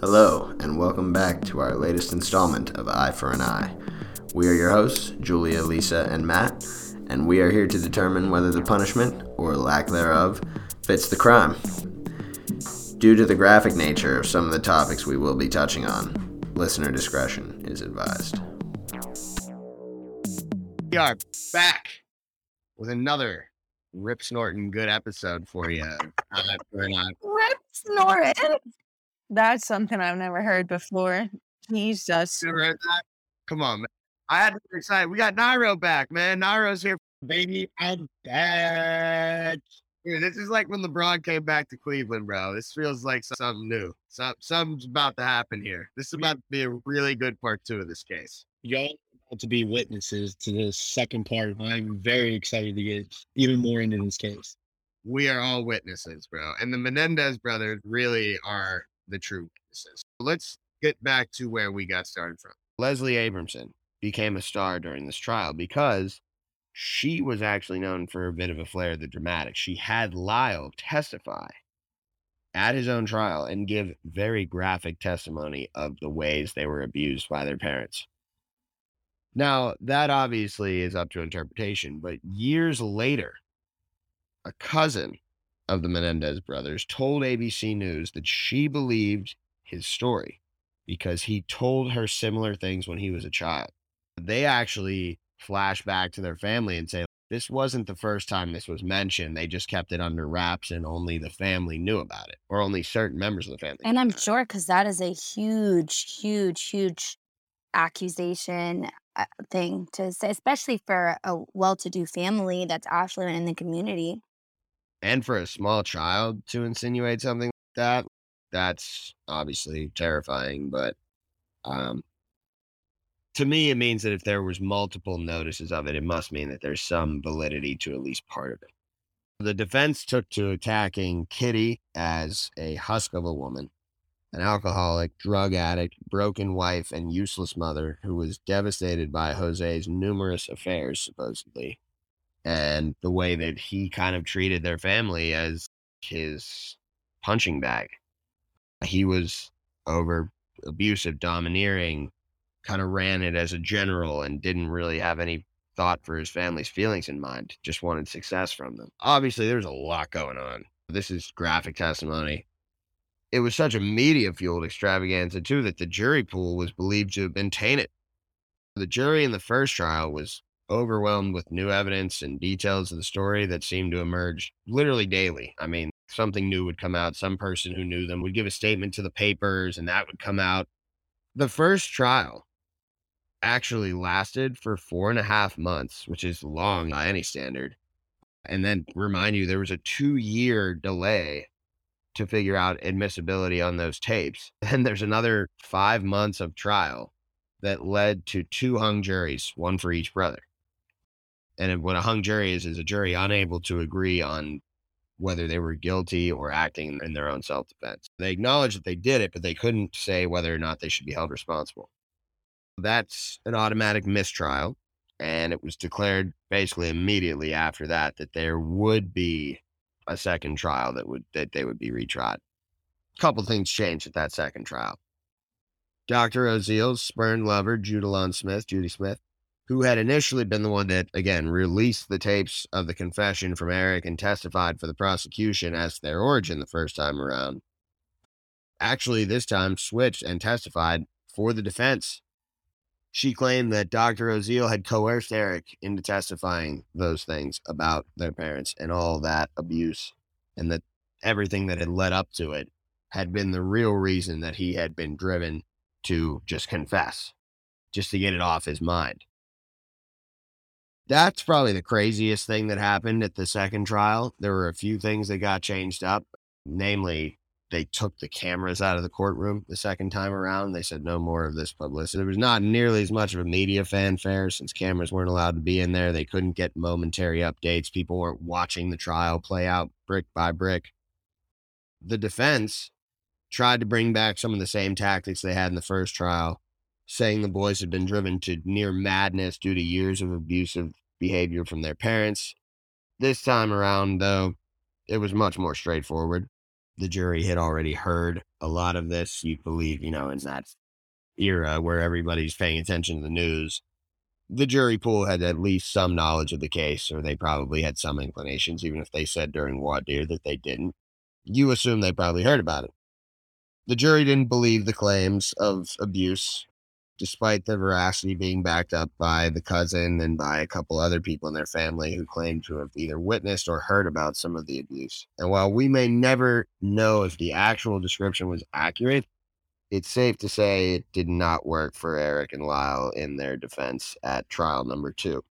Hello, and welcome back to our latest installment of Eye for an Eye. We are your hosts, Julia, Lisa, and Matt, and we are here to determine whether the punishment, or lack thereof, fits the crime. Due to the graphic nature of some of the topics we will be touching on, listener discretion is advised. We are back with another Rip Snorton good episode for you. Eye for an Eye. Rip snorting. That's something I've never heard before. Jesus. You ever heard that? Come on, man. I had to be excited. We got Nairo back, man. Nairo's here, baby. I'm back. Dude, this is like when LeBron came back to Cleveland, bro. This feels like something new. Some, something's about to happen here. This is about to be a really good part two of this case. y'all about to be witnesses to this second part. I'm very excited to get even more into this case. We are all witnesses, bro. And the Menendez brothers really are the true witnesses. Let's get back to where we got started from. Leslie Abramson became a star during this trial because she was actually known for a bit of a flair of the dramatic. She had Lyle testify at his own trial and give very graphic testimony of the ways they were abused by their parents. Now, that obviously is up to interpretation, but years later, a cousin of the Menendez brothers told ABC News that she believed his story because he told her similar things when he was a child. They actually flash back to their family and say, this wasn't the first time this was mentioned. They just kept it under wraps and only the family knew about it, or only certain members of the family. And I'm sure because that is a huge, huge, huge accusation uh, thing to say, especially for a well-to-do family that's affluent in the community. And for a small child to insinuate something like that, that's obviously terrifying. But um, to me, it means that if there was multiple notices of it, it must mean that there's some validity to at least part of it. The defense took to attacking Kitty as a husk of a woman, an alcoholic, drug addict, broken wife, and useless mother who was devastated by Jose's numerous affairs, supposedly, and the way that he kind of treated their family as his punching bag. He was over abusive, domineering, kind of ran it as a general and didn't really have any thought for his family's feelings in mind, just wanted success from them. Obviously, there's a lot going on. This is graphic testimony. It was such a media fueled extravaganza, too, that the jury pool was believed to been tainted. The jury in the first trial was overwhelmed with new evidence and details of the story that seemed to emerge literally daily. I mean, something new would come out. Some person who knew them would give a statement to the papers, and that would come out. The first trial actually lasted for four and a half months, which is long by any standard. And then remind you, there was a two year delay to figure out admissibility on those tapes. And there's another five months of trial that led to two hung juries, one for each brother. And what a hung jury is, is a jury unable to agree on whether they were guilty or acting in their own self defense. They acknowledged that they did it, but they couldn't say whether or not they should be held responsible. That's an automatic mistrial. And it was declared basically immediately after that that there would be a second trial that would that they would be retried. A couple things changed at that second trial. Dr. Oziel's spurned lover, Judalon Smith, Judy Smith, who had initially been the one that, again, released the tapes of the confession from Eric and testified for the prosecution as to their origin the first time around, actually this time switched and testified for the defense. She claimed that Dr. Oziel had coerced Eric into testifying those things about their parents and all that abuse, and that everything that had led up to it had been the real reason that he had been driven to just confess, just to get it off his mind. That's probably the craziest thing that happened at the second trial. There were a few things that got changed up, namely, they took the cameras out of the courtroom the second time around. They said no more of this publicity. There was not nearly as much of a media fanfare since cameras weren't allowed to be in there. They couldn't get momentary updates. People weren't watching the trial play out brick by brick. The defense tried to bring back some of the same tactics they had in the first trial, saying the boys had been driven to near madness due to years of abusive behavior from their parents. This time around, though, it was much more straightforward. the jury had already heard a lot of this. You believe, you know, in that era where everybody's paying attention to the news, the jury pool had at least some knowledge of the case, or they probably had some inclinations, even if they said during voir dire that they didn't. You assume they probably heard about it. The jury didn't believe the claims of abuse, despite the veracity being backed up by the cousin and by a couple other people in their family who claimed to have either witnessed or heard about some of the abuse. And while we may never know if the actual description was accurate, it's safe to say it did not work for Eric and Lyle in their defense at trial number two.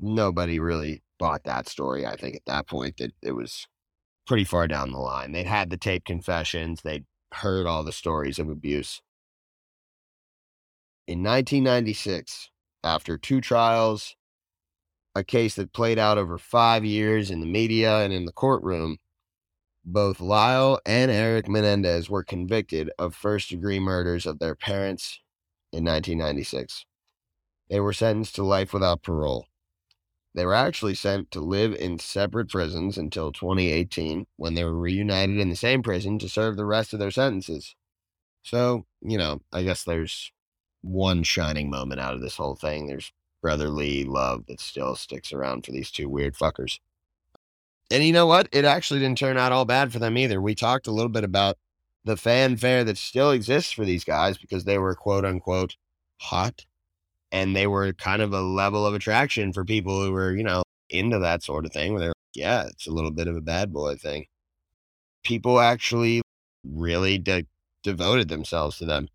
Nobody really bought that story. I think at that point that it was pretty far down the line. They'd had the tape confessions, they'd heard all the stories of abuse. In 1996, after two trials, a case that played out over five years in the media and in the courtroom, both Lyle and Eric Menendez were convicted of first degree murders of their parents in 1996. They were sentenced to life without parole. They were actually sent to live in separate prisons until 2018 when they were reunited in the same prison to serve the rest of their sentences. So, you know, I guess there's one shining moment out of this whole thing. There's brotherly love that still sticks around for these two weird fuckers. And you know what? It actually didn't turn out all bad for them either. We talked a little bit about the fanfare that still exists for these guys because they were quote unquote hot and they were kind of a level of attraction for people who were, you know, into that sort of thing where they're like, yeah, it's a little bit of a bad boy thing. People actually really de- devoted themselves to them.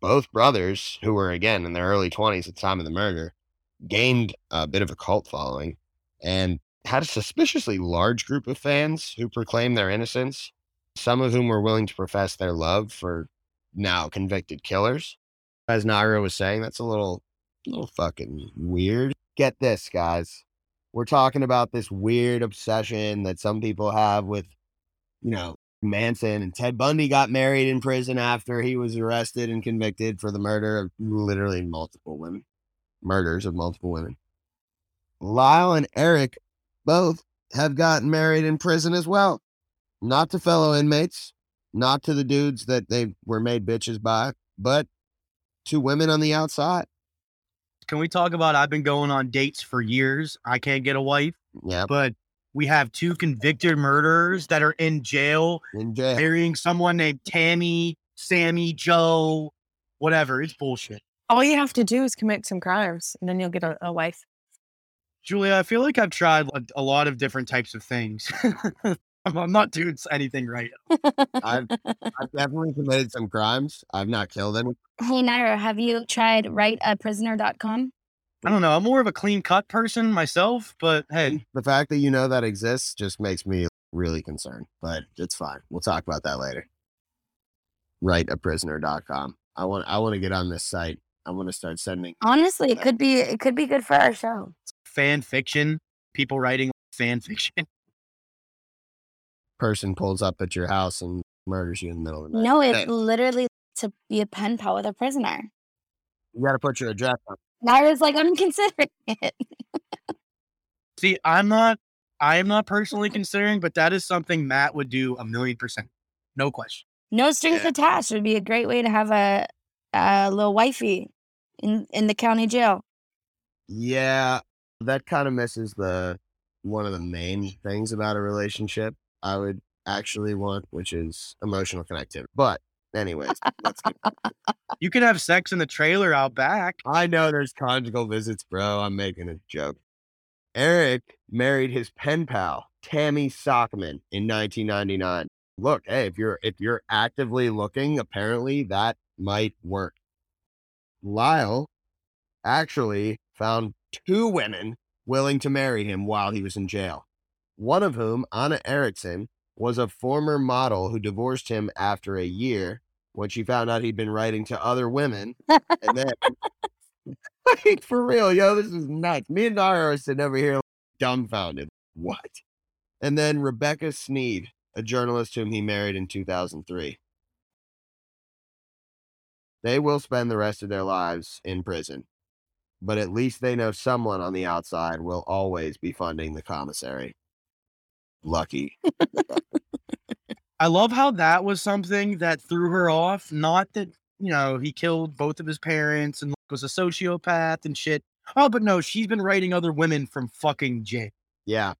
Both brothers, who were again in their early 20s at the time of the murder, gained a bit of a cult following. And had a suspiciously large group of fans who proclaimed their innocence, some of whom were willing to profess their love for now convicted killers. As Nairo was saying, that's a little, little fucking weird. Get this, guys. We're talking about this weird obsession that some people have with, you know, Manson and Ted Bundy got married in prison after he was arrested and convicted for the murder of literally multiple women, murders of multiple women. Lyle and Eric both have gotten married in prison as well. Not to fellow inmates, not to the dudes that they were made bitches by, but to women on the outside. Can we talk about I've been going on dates for years. I can't get a wife, Yeah, but we have two convicted murderers that are in jail in jail. marrying someone named Tammy, Sammy, Joe, whatever. It's bullshit. All you have to do is commit some crimes, and then you'll get a, a wife. Julia, I feel like I've tried a, a lot of different types of things. I'm, I'm not doing anything right. I've, I've definitely committed some crimes. I've not killed anyone. Hey, Nairo, have you tried writeaprisoner.com? I don't know. I'm more of a clean cut person myself, but hey, mm, The fact that you know that exists just makes me really concerned, but it's fine. We'll talk about that later. Writeaprisoner.com. I want I want to get on this site. I want to start sending Honestly, it could be it could be good for our show. fan fiction, people writing fan fiction. person pulls up at your house and murders you in the middle of the night. No, it's Hey, literally to be a pen pal with a prisoner. you got to put your address on. Nairo's like, I'm considering it. See, I'm not I am not personally considering, but that is something Matt would do a million percent. No question. No strings Yeah. attached would be a great way to have a, a little wifey in, in the county jail. Yeah, that kind of misses the one of the main things about a relationship I would actually want, which is emotional connectivity. But anyways, You can have sex in the trailer out back. I know there's conjugal visits, bro. I'm making a joke. Eric married his pen pal, Tammy Saccoman, in 1999. Look, hey, if you're if you're actively looking, apparently that might work. Lyle actually found two women willing to marry him while he was in jail. One of whom, Anna Eriksson, was a former model who divorced him after a year when she found out he'd been writing to other women. And then like, for real, yo, this is nuts. Me and Nara are sitting over here dumbfounded. What? And then Rebecca Sneed, a journalist whom he married in 2003. They will spend the rest of their lives in prison, but at least they know someone on the outside will always be funding the commissary. Lucky. I love how that was something that threw her off. Not that, you know, he killed both of his parents and was a sociopath and shit. Oh, but no, she's been writing other women from fucking jail. Yeah.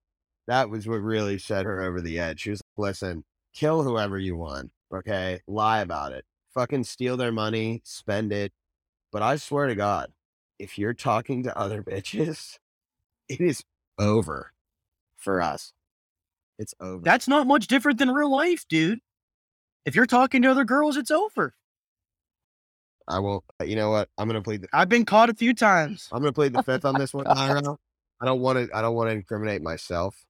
That was what really set her over the edge. She was like, listen, kill whoever you want. Okay. Lie about it. Fucking steal their money, spend it. But I swear to God, if you're talking to other bitches, it is over for us. It's over. That's not much different than real life, dude. If you're talking to other girls, it's over. I won't. Uh, you know what? I'm gonna plead. The, I've been caught a few times. I'm gonna plead the fifth on this one. Nairo. I don't want to. I don't want to incriminate myself.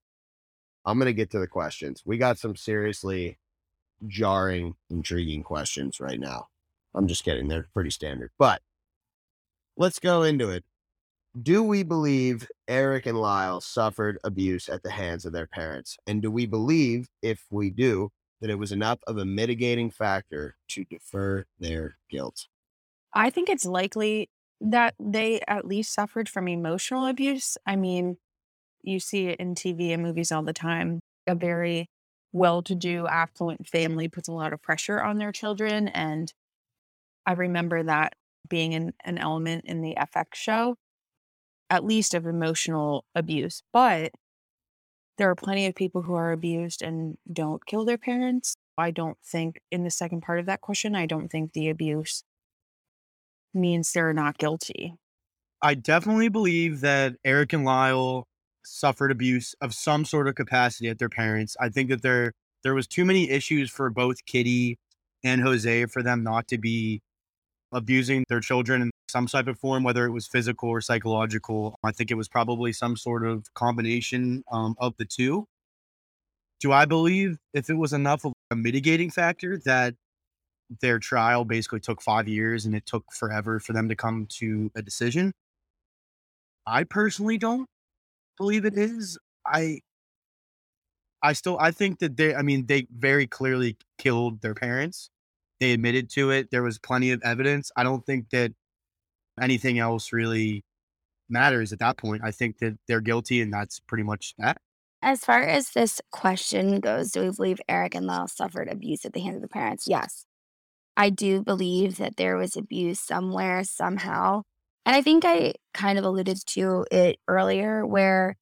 I'm gonna get to the questions. We got some seriously jarring, intriguing questions right now. I'm just kidding. They're pretty standard, but let's go into it. Do we believe Eric and Lyle suffered abuse at the hands of their parents? And do we believe, if we do, that it was enough of a mitigating factor to defer their guilt? I think it's likely that they at least suffered from emotional abuse. I mean, you see it in TV and movies all the time. A very well to do, affluent family puts a lot of pressure on their children. And I remember that being an, an element in the FX show, at least of emotional abuse. But there are plenty of people who are abused and don't kill their parents. I don't think, in the second part of that question, I don't think the abuse means they're not guilty. I definitely believe that Eric and Lyle suffered abuse of some sort of capacity at their parents. I think that there there was too many issues for both Kitty and Jose for them not to be abusing their children some type of form, whether it was physical or psychological. I think it was probably some sort of combination um, of the two. Do I believe if it was enough of a mitigating factor that their trial basically took five years and it took forever for them to come to a decision? I personally don't believe it is. I I still I think that they I mean they very clearly killed their parents. They admitted to it. There was plenty of evidence. I don't think that anything else really matters at that point. I think that they're guilty and that's pretty much that. As far as this question goes, do we believe Eric and Lyle suffered abuse at the hands of the parents? Yes. I do believe that there was abuse somewhere, somehow. And I think I kind of alluded to it earlier where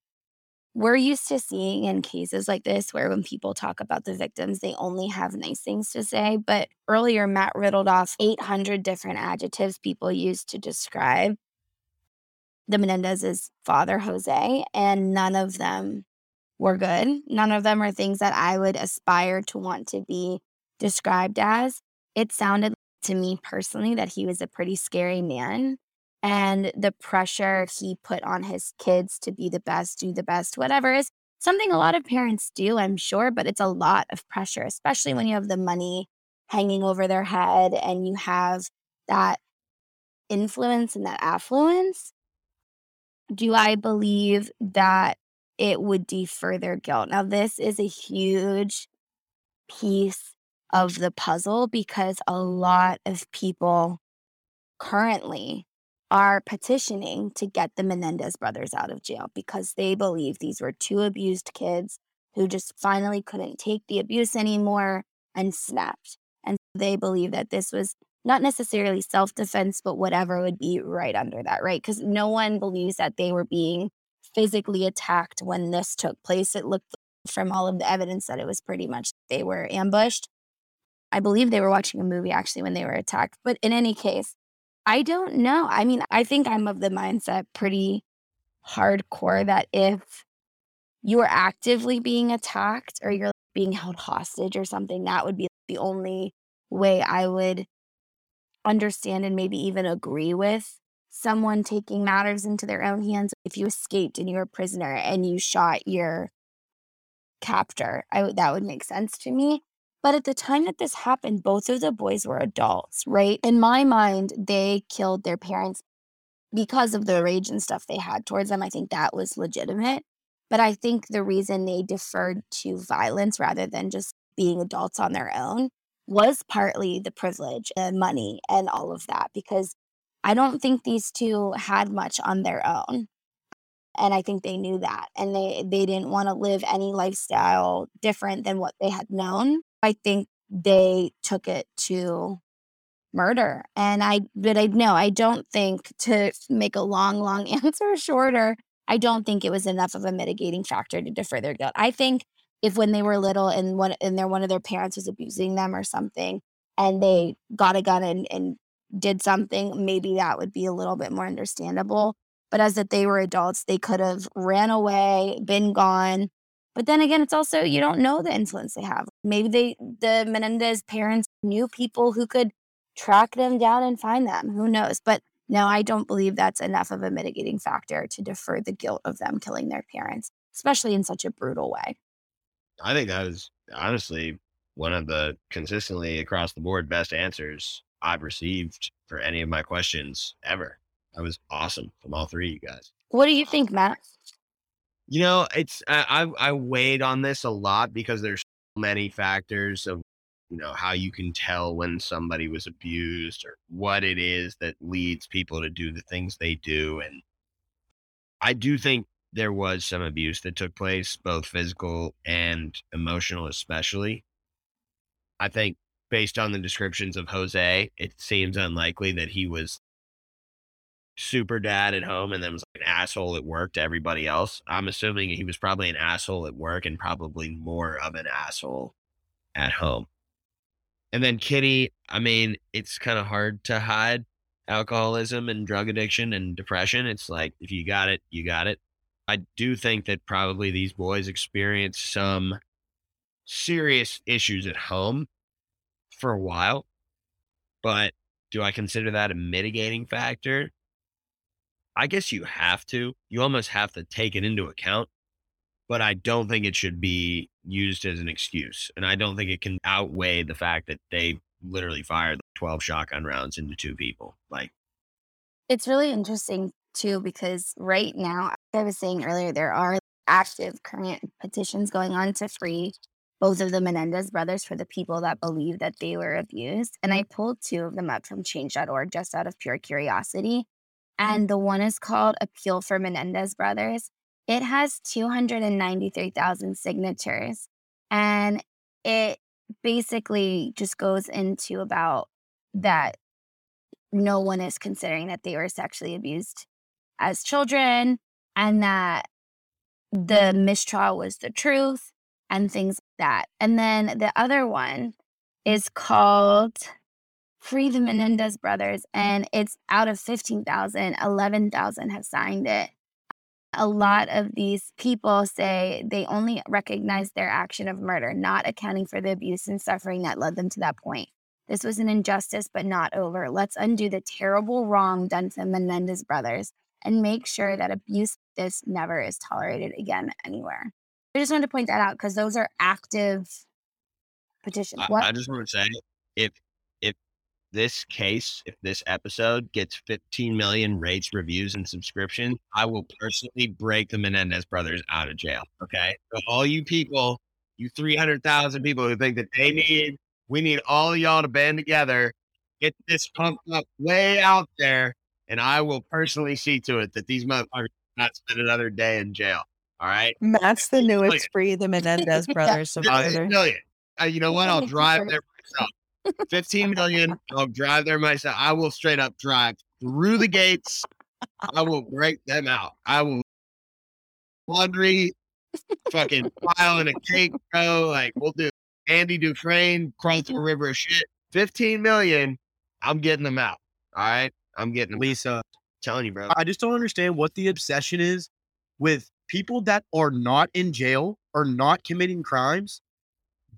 we're used to seeing in cases like this where when people talk about the victims, they only have nice things to say. But earlier, Matt riddled off 800 different adjectives people used to describe the Menendez's father, Jose, and none of them were good. None of them are things that I would aspire to want to be described as. It sounded to me personally that he was a pretty scary man and the pressure he put on his kids to be the best, do the best, whatever is something a lot of parents do, I'm sure, but it's a lot of pressure, especially when you have the money hanging over their head and you have that influence and that affluence. Do I believe that it would defer their guilt? Now, this is a huge piece of the puzzle because a lot of people currently are petitioning to get the Menendez brothers out of jail because they believe these were two abused kids who just finally couldn't take the abuse anymore and snapped. And they believe that this was not necessarily self defense, but whatever would be right under that, right? Because no one believes that they were being physically attacked when this took place. It looked from all of the evidence that it was pretty much they were ambushed. I believe they were watching a movie actually when they were attacked. But in any case, I don't know. I mean, I think I'm of the mindset pretty hardcore that if you are actively being attacked or you're being held hostage or something, that would be the only way I would understand and maybe even agree with someone taking matters into their own hands. If you escaped and you were a prisoner and you shot your captor, I, that would make sense to me. But at the time that this happened, both of the boys were adults, right? In my mind, they killed their parents because of the rage and stuff they had towards them. I think that was legitimate. But I think the reason they deferred to violence rather than just being adults on their own was partly the privilege and money and all of that, because I don't think these two had much on their own. And I think they knew that. And they, they didn't want to live any lifestyle different than what they had known. I think they took it to murder. And I, but I know I don't think to make a long, long answer shorter, I don't think it was enough of a mitigating factor to defer their guilt. I think if when they were little and one and their one of their parents was abusing them or something, and they got a gun and, and did something, maybe that would be a little bit more understandable. But as that they were adults, they could have ran away, been gone. But then again, it's also you don't know the influence they have. Maybe they the Menendez parents knew people who could track them down and find them. Who knows? But no, I don't believe that's enough of a mitigating factor to defer the guilt of them killing their parents, especially in such a brutal way. I think that is honestly one of the consistently across the board best answers I've received for any of my questions ever. That was awesome from all three of you guys. What do you think, Matt? You know, it's I I, I weighed on this a lot because there's many factors of you know how you can tell when somebody was abused or what it is that leads people to do the things they do and I do think there was some abuse that took place, both physical and emotional, especially. I think based on the descriptions of Jose, it seems unlikely that he was super dad at home and then was like an asshole at work to everybody else. I'm assuming he was probably an asshole at work and probably more of an asshole at home. And then Kitty, I mean, it's kind of hard to hide alcoholism and drug addiction and depression. It's like if you got it, you got it. I do think that probably these boys experienced some serious issues at home for a while. But do I consider that a mitigating factor? I guess you have to. You almost have to take it into account. But I don't think it should be used as an excuse. And I don't think it can outweigh the fact that they literally fired 12 shotgun rounds into two people. Like, it's really interesting too, because right now, I was saying earlier, there are active current petitions going on to free both of the Menendez brothers for the people that believe that they were abused. And I pulled two of them up from change.org just out of pure curiosity. Mm-hmm. And the one is called Appeal for Menendez Brothers. It has 293,000 signatures. And it basically just goes into about that no one is considering that they were sexually abused as children and that the mistrial was the truth and things like that. And then the other one is called Free the Menendez Brothers, and it's out of 15,000, 11,000 have signed it. A lot of these people say they only recognize their action of murder, not accounting for the abuse and suffering that led them to that point. This was an injustice, but not over. Let's undo the terrible wrong done to the Menendez brothers and make sure that abuse this never is tolerated again anywhere. I just wanted to point that out because those are active petitions. I, I just want to say if this case, if this episode gets 15 million rates, reviews, and subscriptions, I will personally break the Menendez brothers out of jail. Okay. So all you people, you 300,000 people who think that they need, we need all of y'all to band together, get this pumped up way out there, and I will personally see to it that these motherfuckers not spend another day in jail. All right. Matt's the newest free the Menendez brothers Uh, supporter. million. Uh, you know what? I'll drive for- there myself. 15 million. I'll drive there myself. I will straight up drive through the gates. I will break them out. I will laundry, fucking pile in a cake, bro. Like we'll do Andy Dufresne, crawl through a river of shit. 15 million. I'm getting them out. All right. I'm getting them. Lisa, telling you, bro. I just don't understand what the obsession is with people that are not in jail or not committing crimes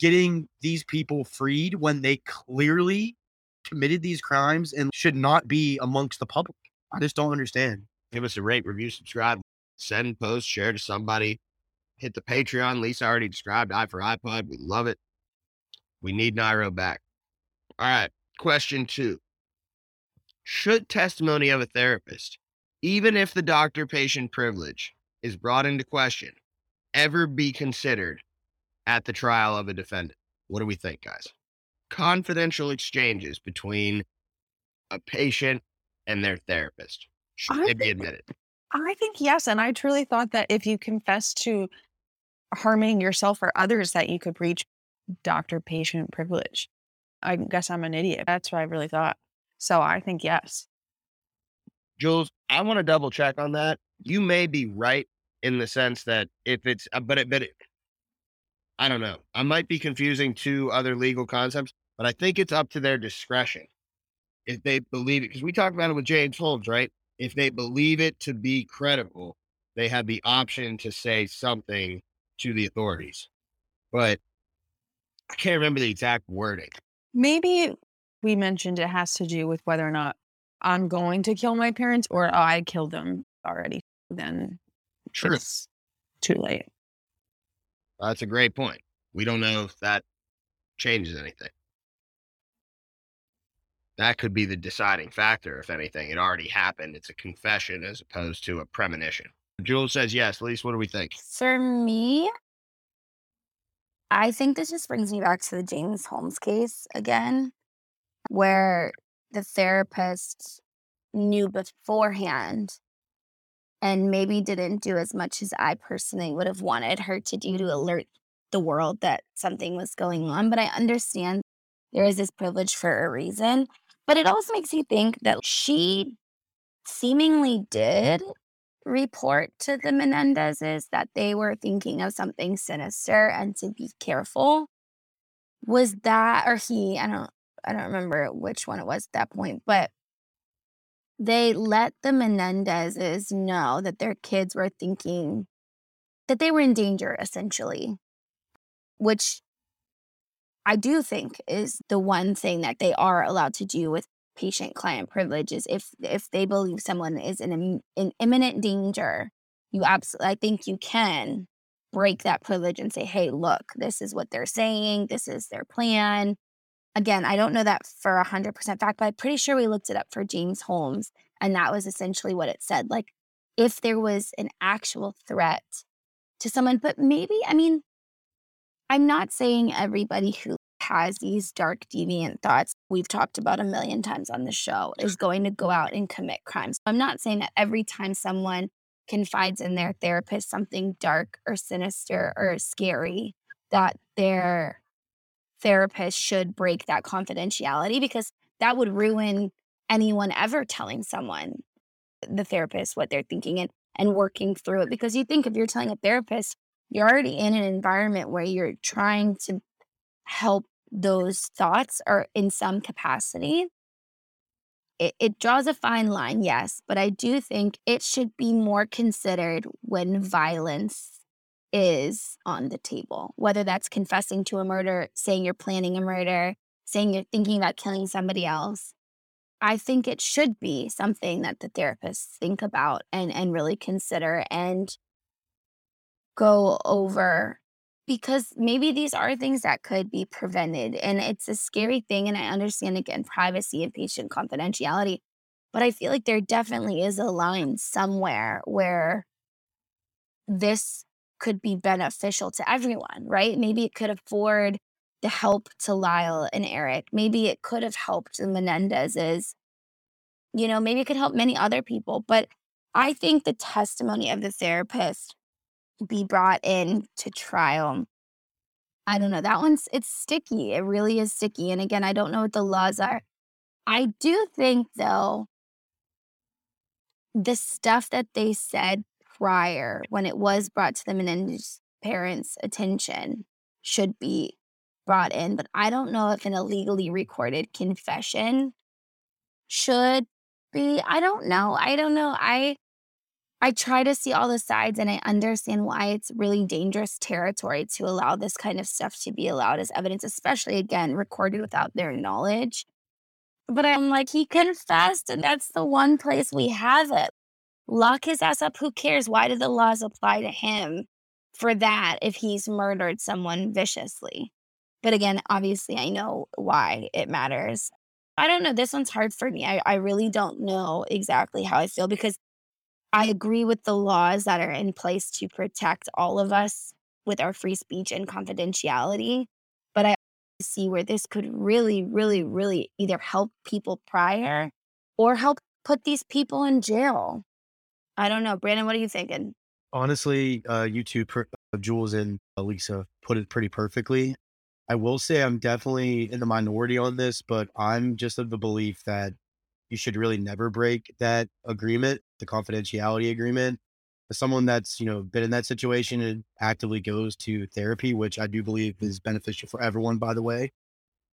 getting these people freed when they clearly committed these crimes and should not be amongst the public. I just don't understand. Give us a rate, review, subscribe, send, post, share to somebody. Hit the Patreon. Lisa already described I for iPod. We love it. We need Nairo back. All right. Question two Should testimony of a therapist, even if the doctor patient privilege is brought into question, ever be considered at the trial of a defendant? What do we think, guys? Confidential exchanges between a patient and their therapist. Should I they be admitted? I think yes. And I truly thought that if you confess to harming yourself or others, that you could reach doctor patient privilege. I guess I'm an idiot. That's what I really thought. So I think yes. Jules, I want to double check on that. You may be right in the sense that if it's, uh, but it, but it, I don't know. I might be confusing two other legal concepts, but I think it's up to their discretion if they believe it. Because we talked about it with James Holmes, right? If they believe it to be credible, they have the option to say something to the authorities. But I can't remember the exact wording. Maybe we mentioned it has to do with whether or not I'm going to kill my parents or oh, I killed them already. Then Sure. it's too late. That's a great point. We don't know if that changes anything. That could be the deciding factor, if anything. It already happened. It's a confession as opposed to a premonition. Jules says yes. Elise, what do we think? For me, I think this just brings me back to the James Holmes case again, where the therapist knew beforehand and maybe didn't do as much as I personally would have wanted her to do to alert the world that something was going on. But I understand there is this privilege for a reason. But it also makes you think that she seemingly did report to the Menendezes that they were thinking of something sinister and to be careful. Was that or he, I don't I don't remember which one it was at that point, but they let the Menendezes know that their kids were thinking that they were in danger essentially, which I do think is the one thing that they are allowed to do with patient client privileges if if they believe someone is in in imminent danger, you absolutely I think you can break that privilege and say, "Hey, look, this is what they're saying. This is their plan." Again, I don't know that for a hundred percent fact, but I'm pretty sure we looked it up for James Holmes, and that was essentially what it said. Like, if there was an actual threat to someone, but maybe I mean, I'm not saying everybody who has these dark, deviant thoughts we've talked about a million times on the show is going to go out and commit crimes. I'm not saying that every time someone confides in their therapist something dark or sinister or scary, that their therapist should break that confidentiality because that would ruin anyone ever telling someone, the therapist, what they're thinking and, and working through it. Because you think if you're telling a therapist, you're already in an environment where you're trying to help those thoughts or in some capacity. It, it draws a fine line, yes, but I do think it should be more considered when violence is on the table, whether that's confessing to a murder, saying you're planning a murder, saying you're thinking about killing somebody else. I think it should be something that the therapists think about and, and really consider and go over because maybe these are things that could be prevented. And it's a scary thing. And I understand, again, privacy and patient confidentiality. But I feel like there definitely is a line somewhere where this could be beneficial to everyone, right? Maybe it could afford the help to Lyle and Eric. Maybe it could have helped the Menendezes. You know, maybe it could help many other people. But I think the testimony of the therapist be brought in to trial. I don't know. That one's it's sticky. It really is sticky. And again, I don't know what the laws are. I do think though the stuff that they said prior when it was brought to them the Menendez parents' attention should be brought in, but I don't know if an illegally recorded confession should be. I don't know. I don't know. I I try to see all the sides and I understand why it's really dangerous territory to allow this kind of stuff to be allowed as evidence, especially again, recorded without their knowledge. But I'm like, he confessed, and that's the one place we have it. Lock his ass up. Who cares? Why do the laws apply to him for that if he's murdered someone viciously? But again, obviously, I know why it matters. I don't know. This one's hard for me. I, I really don't know exactly how I feel because I agree with the laws that are in place to protect all of us with our free speech and confidentiality. But I see where this could really, really, really either help people prior or help put these people in jail. I don't know. Brandon, what are you thinking? Honestly, uh, you two, per- uh, Jules and Lisa, put it pretty perfectly. I will say I'm definitely in the minority on this, but I'm just of the belief that you should really never break that agreement, the confidentiality agreement. As someone that's, you know, been in that situation and actively goes to therapy, which I do believe is beneficial for everyone, by the way,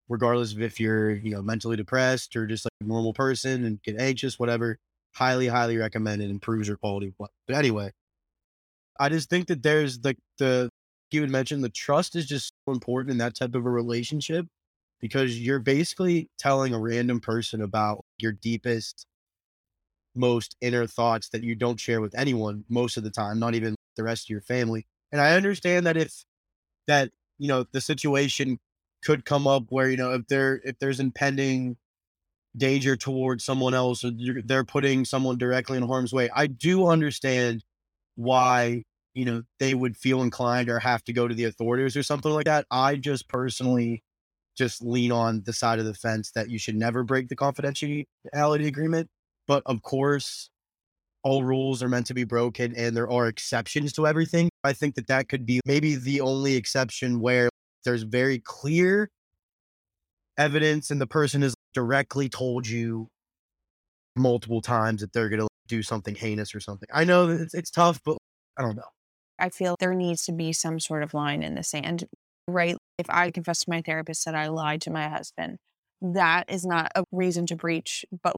regardless of if you're, you know, mentally depressed or just like a normal person and get anxious, whatever, highly, highly recommend it improves your quality of life. But anyway, I just think that there's the the you would mention the trust is just so important in that type of a relationship because you're basically telling a random person about your deepest, most inner thoughts that you don't share with anyone most of the time, not even the rest of your family. And I understand that if that, you know, the situation could come up where, you know, if there if there's impending danger towards someone else or they're putting someone directly in harm's way, I do understand why you know they would feel inclined or have to go to the authorities or something like that. I just personally just lean on the side of the fence that you should never break the confidentiality agreement. But of course, all rules are meant to be broken and there are exceptions to everything. I think that that could be maybe the only exception where there's very clear evidence and the person has directly told you multiple times that they're going to do something heinous or something. I know that it's, it's tough, but I don't know. I feel there needs to be some sort of line in the sand, right? If I confess to my therapist that I lied to my husband, that is not a reason to breach. But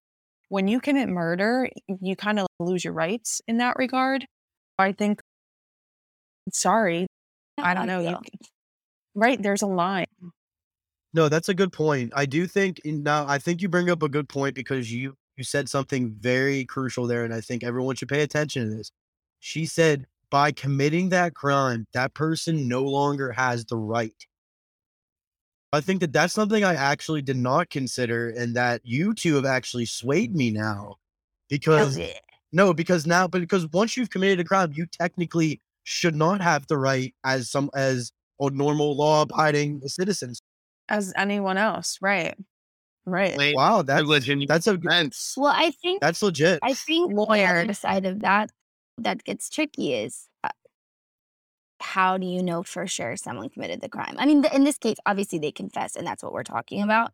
when you commit murder, you kind of lose your rights in that regard. I think, sorry, I don't know. You, right? There's a line. No, that's a good point. I do think eh, now I think you bring up a good point because you you said something very crucial there and I think everyone should pay attention to this. She said by committing that crime, that person no longer has the right. I think that that's something I actually did not consider and that you two have actually swayed me now because eh no, because now, but because once you've committed a crime, you technically should not have the right as some, as a normal law abiding citizens. As anyone else. Right. Right. Plain Wow. That's, privilege and that's a, defense. Well, I think that's legit. I think Lawyer. side of that that gets tricky is uh, how do you know for sure someone committed the crime? I mean, th- in this case, obviously they confess, and that's what we're talking about.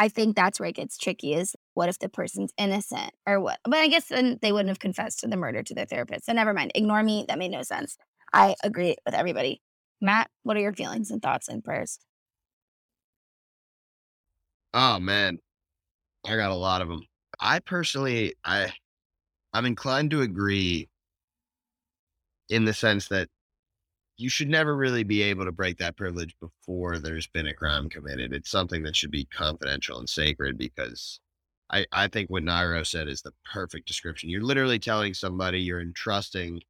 I think that's where it gets tricky. Is what if the person's innocent or what? But I guess then they wouldn't have confessed to the murder to their therapist. So never mind. Ignore me. That made no sense. I agree with everybody. Matt, what are your feelings and thoughts and prayers? Oh man, I got a lot of them. I personally, I, I'm inclined to agree in the sense that you should never really be able to break that privilege before there's been a crime committed. It's something that should be confidential and sacred because I, I think what Nairo said is the perfect description. You're literally telling somebody you're entrusting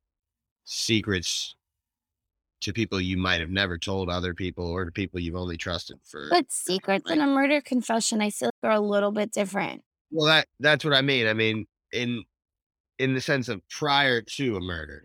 secrets to people you might have never told other people or to people you've only trusted for But secrets in a murder confession, I feel like are a little bit different. Well, that that's what I mean. I mean, in in the sense of prior to a murder.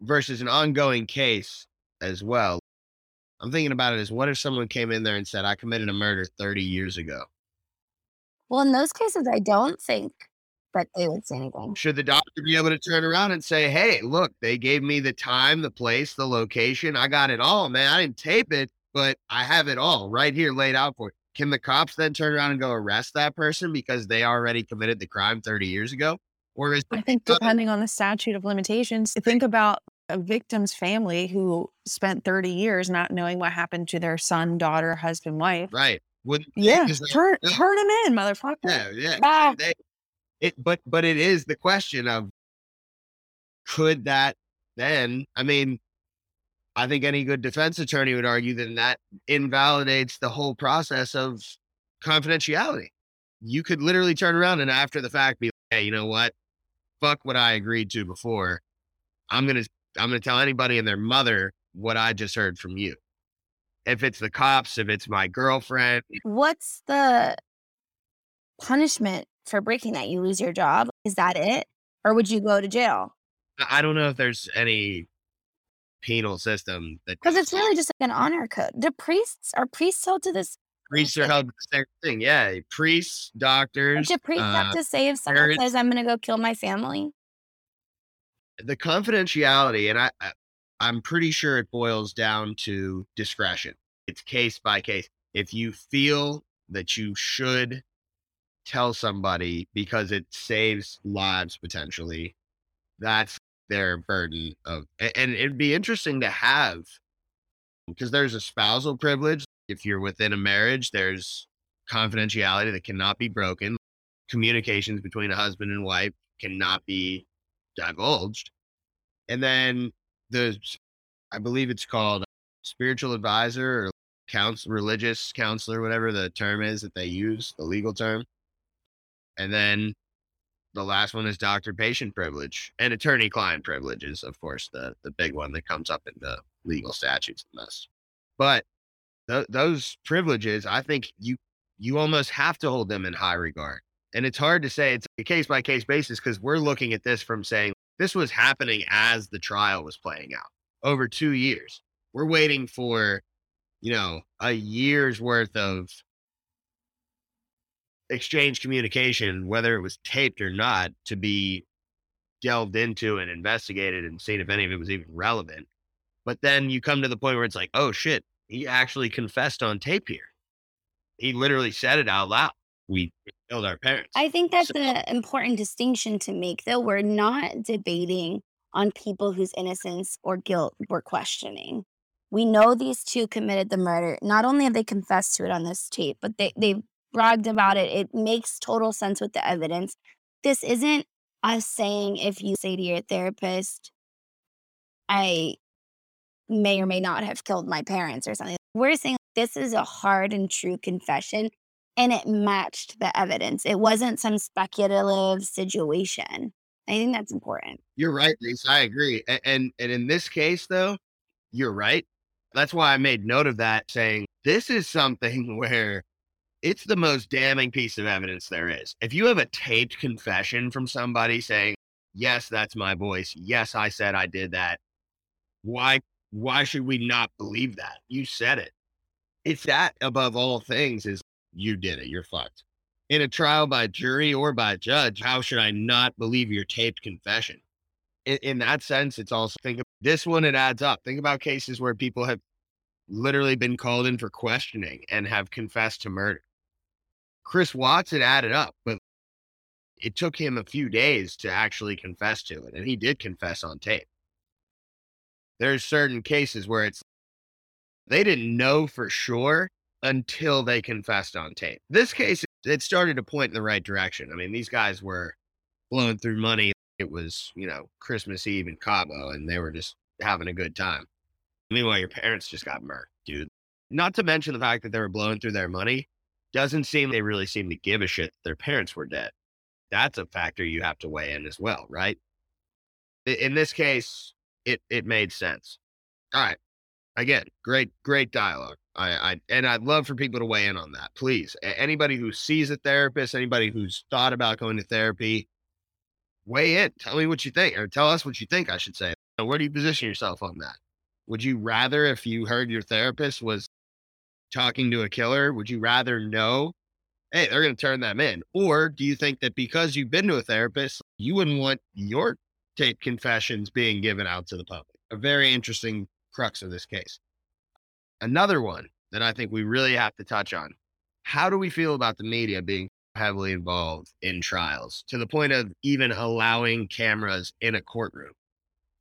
Versus an ongoing case as well. I'm thinking about it as what if someone came in there and said, I committed a murder 30 years ago? Well, in those cases, I don't think that they would say anything. Should the doctor be able to turn around and say, Hey, look, they gave me the time, the place, the location. I got it all, man. I didn't tape it, but I have it all right here laid out for you. Can the cops then turn around and go arrest that person because they already committed the crime 30 years ago? Or is I think depending on the statute of limitations, think about a victim's family who spent 30 years not knowing what happened to their son, daughter, husband, wife. right? Would Yeah, that- turn turn him in, motherfucker. Yeah, yeah. Ah, They, it, but but it is the question of could that then? I mean, I think any good defense attorney would argue that that invalidates the whole process of confidentiality. You could literally turn around and after the fact be like, hey, you know what? Fuck what I agreed to before. I'm gonna I'm gonna tell anybody and their mother what I just heard from you. if it's the cops, if it's my girlfriend, What's the punishment for breaking that? You lose your job? Is that it? Or would you go to jail? I I don't know if there's any penal system that Because it's really just like an honor code. The priests are priests held to this? Priests are held to the same thing. Yeah, priests, doctors. Do priests have uh, to say if someone parents- says I'm going to go kill my family? the confidentiality, and I, I I'm pretty sure it boils down to discretion. It's case by case. If you feel that you should tell somebody because it saves lives potentially, that's their burden of and it'd be interesting to have because there's a spousal privilege. If you're within a marriage, there's confidentiality that cannot be broken. Communications between a husband and wife cannot be divulged. And then the, I believe it's called spiritual advisor or counsel, religious counselor, whatever the term is that they use, the legal term. And then the last one is doctor patient privilege and attorney client privilege is, of course, the, the big one that comes up in the legal statutes and this. But th- those privileges, I think you, you almost have to hold them in high regard. And it's hard to say it's a case by case basis because we're looking at this from saying this was happening as the trial was playing out over two years. We're waiting for, you know, a year's worth of exchange communication, whether it was taped or not, to be delved into and investigated and seen if any of it was even relevant. But then you come to the point where it's like, oh shit, he actually confessed on tape here. He literally said it out loud. We killed our parents. I think that's So- an important distinction to make, though. We're not debating on people whose innocence or guilt we're questioning. We know these two committed the murder. Not only have they confessed to it on this tape, but they, they've bragged about it. It makes total sense with the evidence. This isn't us saying if you say to your therapist, I may or may not have killed my parents or something. We're saying this is a hard and true confession and it matched the evidence. It wasn't some speculative situation. I think that's important. You're right, Lisa. I agree. And, and and in this case, though, you're right. That's why I made note of that, saying this is something where it's the most damning piece of evidence there is. If you have a taped confession from somebody saying, "Yes, that's my voice. Yes, I said I did that," why why should we not believe that? You said it. It's that above all things is you did it. You're fucked in a trial by jury or by judge, how should I not believe your taped confession? In, in that sense, it's also think of this one, it adds up. Think about cases where people have literally been called in for questioning and have confessed to murder. Chris Watts, it added up, but it took him a few days to actually confess to it. And he did confess on tape. There's certain cases where it's they didn't know for sure until they confessed on tape. This case, it started to point in the right direction. I mean, these guys were blowing through money. It was, you know, Christmas Eve in Cabo, and they were just having a good time. Meanwhile, your parents just got murked, dude. Not to mention the fact that they were blowing through their money. Doesn't seem they really seem to give a shit their parents were dead. That's a factor you have to weigh in as well, right? In this case, it it made sense. All right. Again, great, great dialogue. I, I and I'd love for people to weigh in on that. Please, anybody who sees a therapist, anybody who's thought about going to therapy, weigh in. Tell me what you think, or tell us what you think. I should say. Where do you position yourself on that? Would you rather, if you heard your therapist was talking to a killer, would you rather know, hey, they're going to turn them in, or do you think that because you've been to a therapist, you wouldn't want your tape confessions being given out to the public? A very interesting crux of this case. Another one that I think we really have to touch on. How do we feel about the media being heavily involved in trials to the point of even allowing cameras in a courtroom?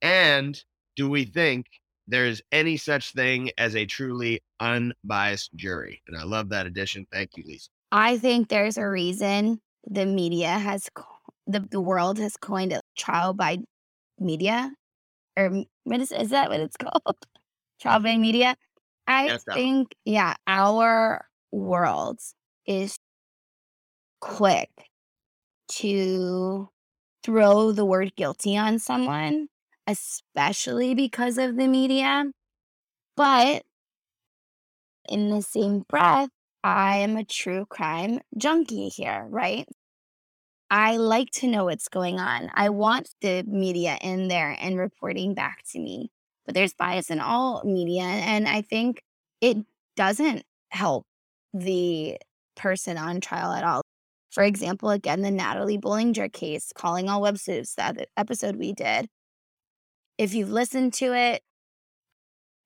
And do we think there's any such thing as a truly unbiased jury? And I love that addition. Thank you, Lisa. I think there's a reason the media has, the, the world has coined a trial by media. Or is, is that what it's called? trial by media. I Yes, that- think, yeah, our world is quick to throw the word guilty on someone, especially because of the media. But In the same breath, I am a true crime junkie here, right? I like to know what's going on. I want the media in there and reporting back to me. But there's bias in all media. And I think it doesn't help the person on trial at all. For example, again, the Natalie Bollinger case, calling all websites, that episode we did. If you've listened to it,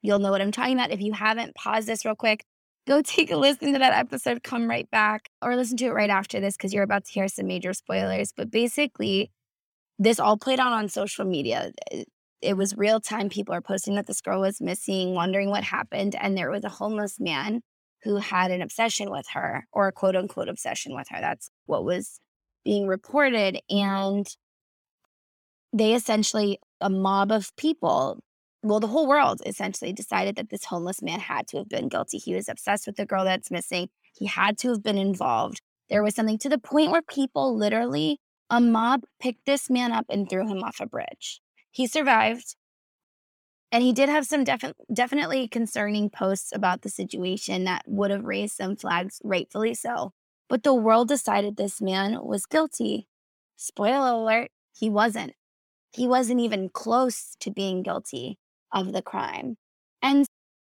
you'll know what I'm talking about. If you haven't, pause this real quick. Go take a listen to that episode, come right back, or listen to it right after this because you're about to hear some major spoilers. But basically, this all played out on social media. It, was real time. People are posting that this girl was missing, wondering what happened. And there was a homeless man who had an obsession with her or a quote unquote obsession with her. That's what was being reported. And they essentially, a mob of people, well, the whole world essentially decided that this homeless man had to have been guilty. He was obsessed with the girl that's missing. He had to have been involved. There was something to the point where people literally, a mob picked this man up and threw him off a bridge. He survived. And he did have some defi- definitely concerning posts about the situation that would have raised some flags, rightfully so. But the world decided this man was guilty. Spoiler alert, he wasn't. He wasn't even close to being guilty of the crime. And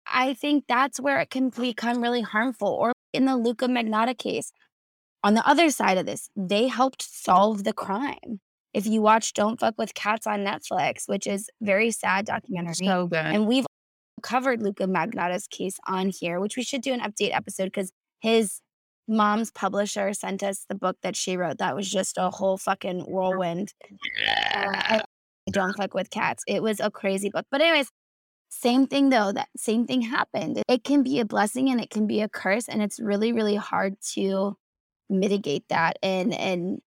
I think that's where it can become really harmful. Or in the Luka Magnotta case, on the other side of this, they helped solve the crime if you watch Don't Fuck with Cats on Netflix, which is very sad documentary. So good. And we've covered Luka Magnotta's case on here, which we should do an update episode because his mom's publisher sent us the book that she wrote. That was just a whole fucking whirlwind. Uh, don't fuck with cats. It was a crazy book. But anyways, same thing though. That same thing happened. It can be a blessing and it can be a curse, and it's really, really hard to mitigate that and and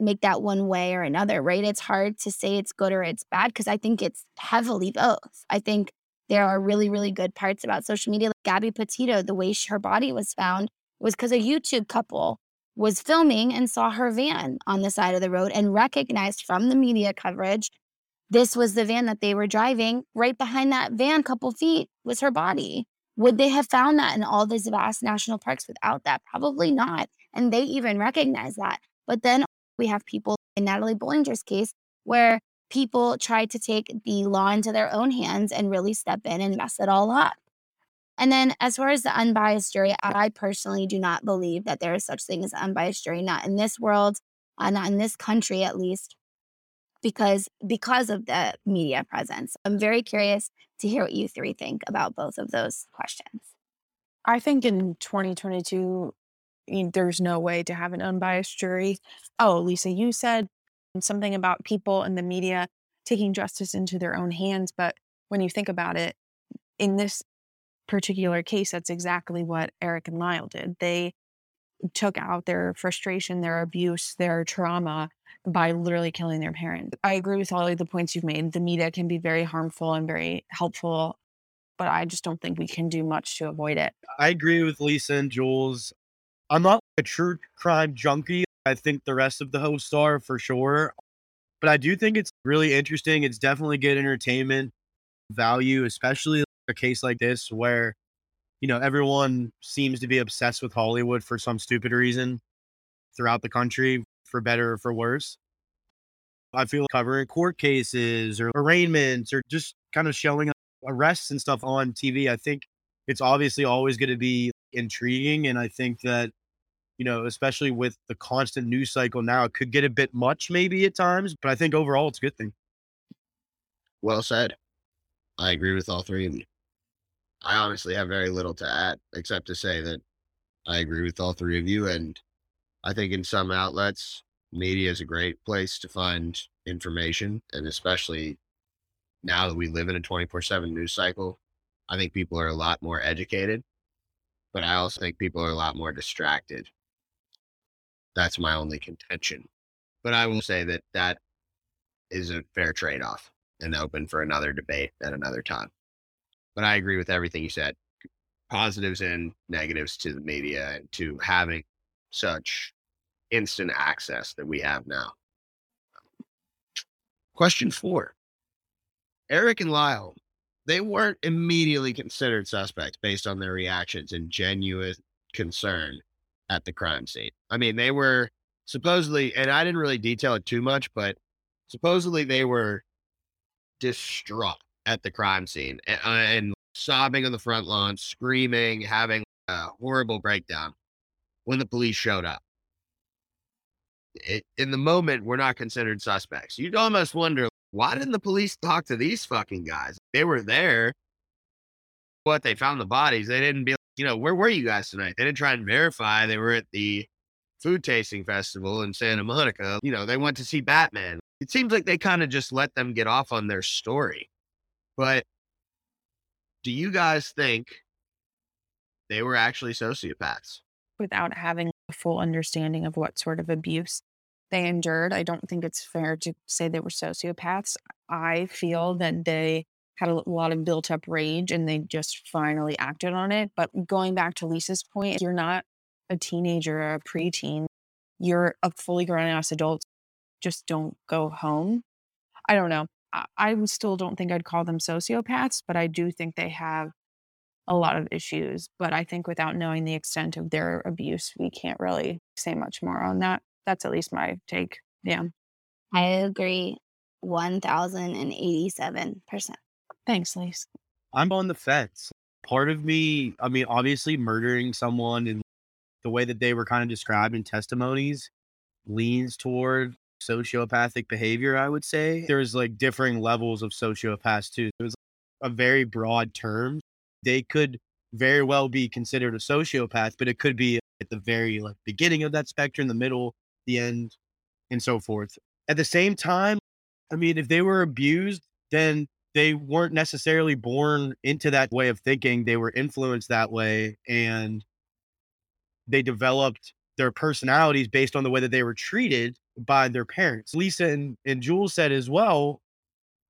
make that one way or another, right? It's hard to say it's good or it's bad because I think it's heavily both. I think there are really, really good parts about social media. Like Gabby Petito, the way she, her body was found was because a YouTube couple was filming and saw her van on the side of the road and recognized from the media coverage this was the van that they were driving. Right behind that van, couple feet, was her body. Would they have found that in all these vast national parks without that? Probably not. And they even recognize that. But then we have people in Natalie Bollinger's case where people tried to take the law into their own hands and really step in and mess it all up. And then, as far as the unbiased jury, I personally do not believe that there is such thing as unbiased jury, not in this world, uh, not in this country at least, because because of the media presence. I'm very curious to hear what you three think about both of those questions. I think in 2022, there's no way to have an unbiased jury. Oh, Lisa, you said something about people in the media taking justice into their own hands. But when you think about it, in this particular case, that's exactly what Eric and Lyle did. They took out their frustration, their abuse, their trauma by literally killing their parents. I agree with all of the points you've made. The media can be very harmful and very helpful, but I just don't think we can do much to avoid it. I agree with Lisa and Jules. I'm not a true crime junkie. I think the rest of the hosts are for sure. But I do think it's really interesting. It's definitely good entertainment value, especially a case like this where, you know, everyone seems to be obsessed with Hollywood for some stupid reason throughout the country, for better or for worse. I feel covering court cases or arraignments or just kind of showing arrests and stuff on TV. I think it's obviously always going to be intriguing. And I think that you know, especially with the constant news cycle now, it could get a bit much maybe at times, but I think overall it's a good thing. Well said. I agree with all three of you. I honestly have very little to add except to say that I agree with all three of you. And I think in some outlets, media is a great place to find information. And especially now that we live in a 24 7 news cycle, I think people are a lot more educated. But I also think people are a lot more distracted that's my only contention. But I will say that that is a fair trade off and open for another debate at another time. But I agree with everything you said positives and negatives to the media and to having such instant access that we have now. Question four Eric and Lyle they weren't immediately considered suspects based on their reactions and genuine concern at the crime scene. I mean, they were supposedly, and I didn't really detail it too much, but supposedly they were distraught at the crime scene and, uh, and sobbing on the front lawn, screaming, having a horrible breakdown when the police showed up. It, in the moment, we're not considered suspects. You'd almost wonder why didn't the police talk to these fucking guys? They were there. What they found the bodies. They didn't be, you know, where were you guys tonight? They didn't try and verify they were at the food tasting festival in Santa Monica. You know, they went to see Batman. It seems like they kind of just let them get off on their story. But do you guys think they were actually sociopaths? Without having a full understanding of what sort of abuse they endured, I don't think it's fair to say they were sociopaths. I feel that they had a lot of built up rage and they just finally acted on it. But going back to Lisa's point, you're not a teenager or a preteen, you're a fully grown ass adult. Just don't go home. I don't know. I, I still don't think I'd call them sociopaths, but I do think they have a lot of issues. But I think without knowing the extent of their abuse, we can't really say much more on that. That's at least my take. Yeah. I agree 1087%. Thanks, Lise. I'm on the fence. Part of me, I mean, obviously, murdering someone in the way that they were kind of described in testimonies leans toward sociopathic behavior, I would say. There's like differing levels of sociopaths too. It was a very broad term. They could very well be considered a sociopath, but it could be at the very like beginning of that spectrum, the middle, the end, and so forth. At the same time, I mean, if they were abused, then they weren't necessarily born into that way of thinking. They were influenced that way and they developed their personalities based on the way that they were treated by their parents. Lisa and, and Jules said as well,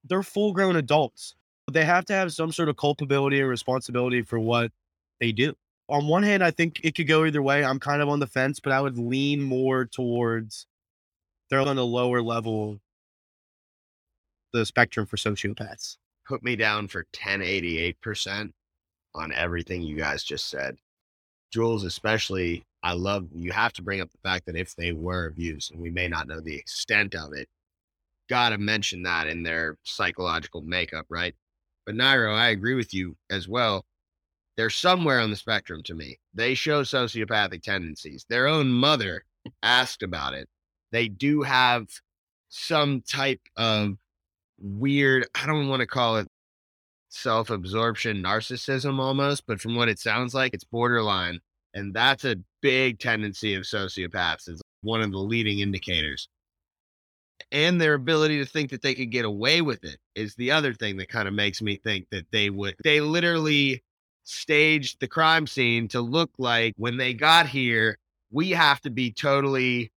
they're full grown adults. They have to have some sort of culpability and responsibility for what they do. On one hand, I think it could go either way. I'm kind of on the fence, but I would lean more towards they're on a lower level the spectrum for sociopaths. Put me down for 1088% on everything you guys just said. Jules, especially, I love you have to bring up the fact that if they were abused, and we may not know the extent of it, gotta mention that in their psychological makeup, right? But Nairo, I agree with you as well. They're somewhere on the spectrum to me. They show sociopathic tendencies. Their own mother asked about it. They do have some type of weird, I don't want to call it self absorption narcissism almost, but from what it sounds like, it's borderline. And that's a big tendency of sociopaths. It's one of the leading indicators. And their ability to think that they could get away with it is the other thing that kind of makes me think that they would. They literally staged the crime scene to look like when they got here, we have to be totally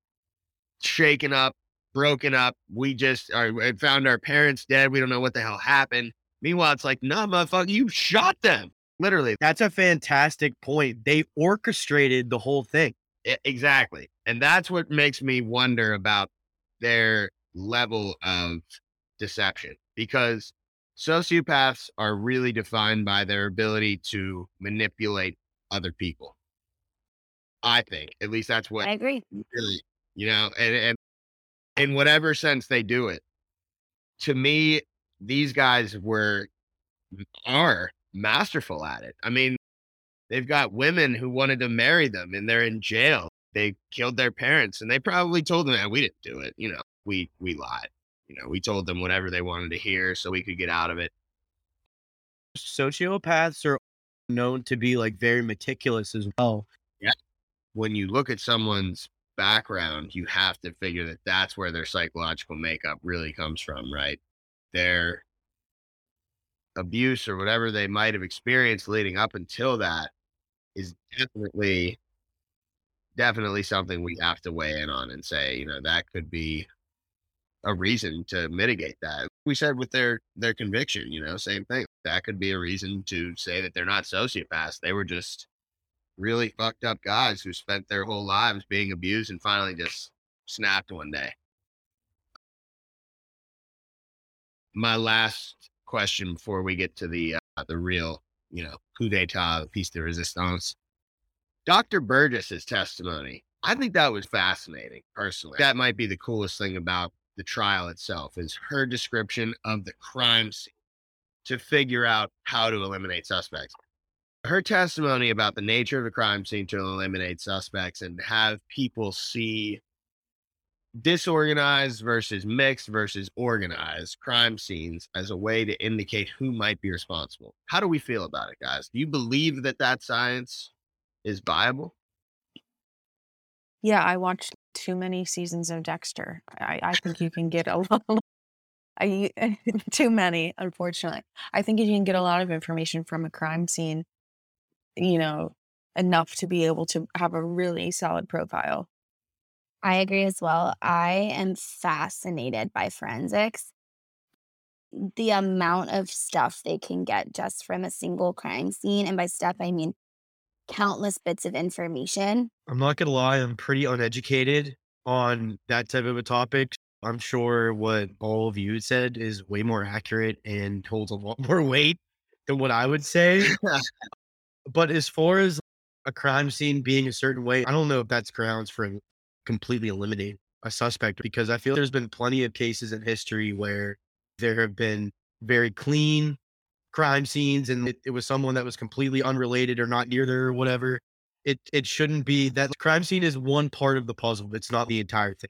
shaken up, broken up. We just are, found our parents dead. We don't know what the hell happened. Meanwhile, it's like, nah, motherfucker, you shot them. Literally. That's a fantastic point. They orchestrated the whole thing. Exactly. And that's what makes me wonder about their level of deception because sociopaths are really defined by their ability to manipulate other people. I think, at least that's what I agree. really, you know, and, and in whatever sense they do it. To me, these guys were are masterful at it. I mean, they've got women who wanted to marry them and they're in jail. They killed their parents and they probably told them that we didn't do it. You know, we we lied. You know, we told them whatever they wanted to hear so we could get out of it. Sociopaths are known to be like very meticulous as well. Yeah. When you look at someone's background, you have to figure that that's where their psychological makeup really comes from, right? Their abuse or whatever they might have experienced leading up until that is definitely definitely something we have to weigh in on and say you know that could be a reason to mitigate that. We said with their their conviction you know same thing. That could be a reason to say that they're not sociopaths. They were just really fucked up guys who spent their whole lives being abused and finally just snapped one day. My last question before we get to the uh, the real, you know, coup d'état, piece de resistance. Dr. Burgess's testimony. I think that was fascinating personally. That might be the coolest thing about the trial itself is her description of the crime scene to figure out how to eliminate suspects. Her testimony about the nature of the crime scene to eliminate suspects and have people see disorganized versus mixed versus organized crime scenes as a way to indicate who might be responsible. How do we feel about it, guys? Do you believe that that science is viable? Yeah, I watched too many seasons of Dexter. I, I think you can get a lot. I too many, unfortunately. I think you can get a lot of information from a crime scene, you know, enough to be able to have a really solid profile. I agree as well. I am fascinated by forensics. The amount of stuff they can get just from a single crime scene. And by stuff, I mean countless bits of information. I'm not gonna lie, I'm pretty uneducated on that type of a topic. I'm sure what all of you said is way more accurate and holds a lot more weight than what I would say. but as far as a crime scene being a certain way, I don't know if that's grounds for completely eliminate a suspect because I feel there's been plenty of cases in history where there have been very clean crime scenes and it, it was someone that was completely unrelated or not near there or whatever. It it shouldn't be that crime scene is one part of the puzzle. It's not the entire thing.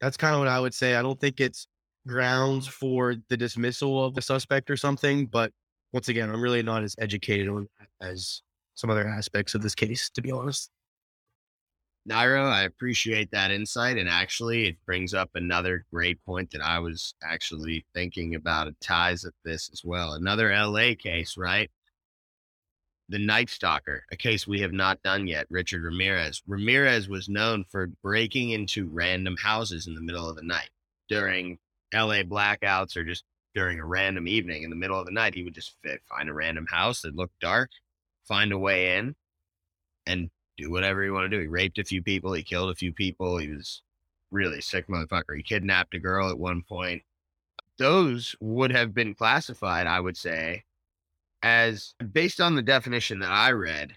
That's kind of what I would say. I don't think it's grounds for the dismissal of the suspect or something, but once again, I'm really not as educated on that as some other aspects of this case, to be honest. Nairo, I appreciate that insight. And actually, it brings up another great point that I was actually thinking about. It ties at this as well. Another LA case, right? The Night Stalker, a case we have not done yet, Richard Ramirez. Ramirez was known for breaking into random houses in the middle of the night during LA blackouts or just during a random evening in the middle of the night. He would just find a random house that looked dark, find a way in, and do whatever he wanted to do. He raped a few people. He killed a few people. He was really sick motherfucker. He kidnapped a girl at one point. Those would have been classified, I would say, as based on the definition that I read,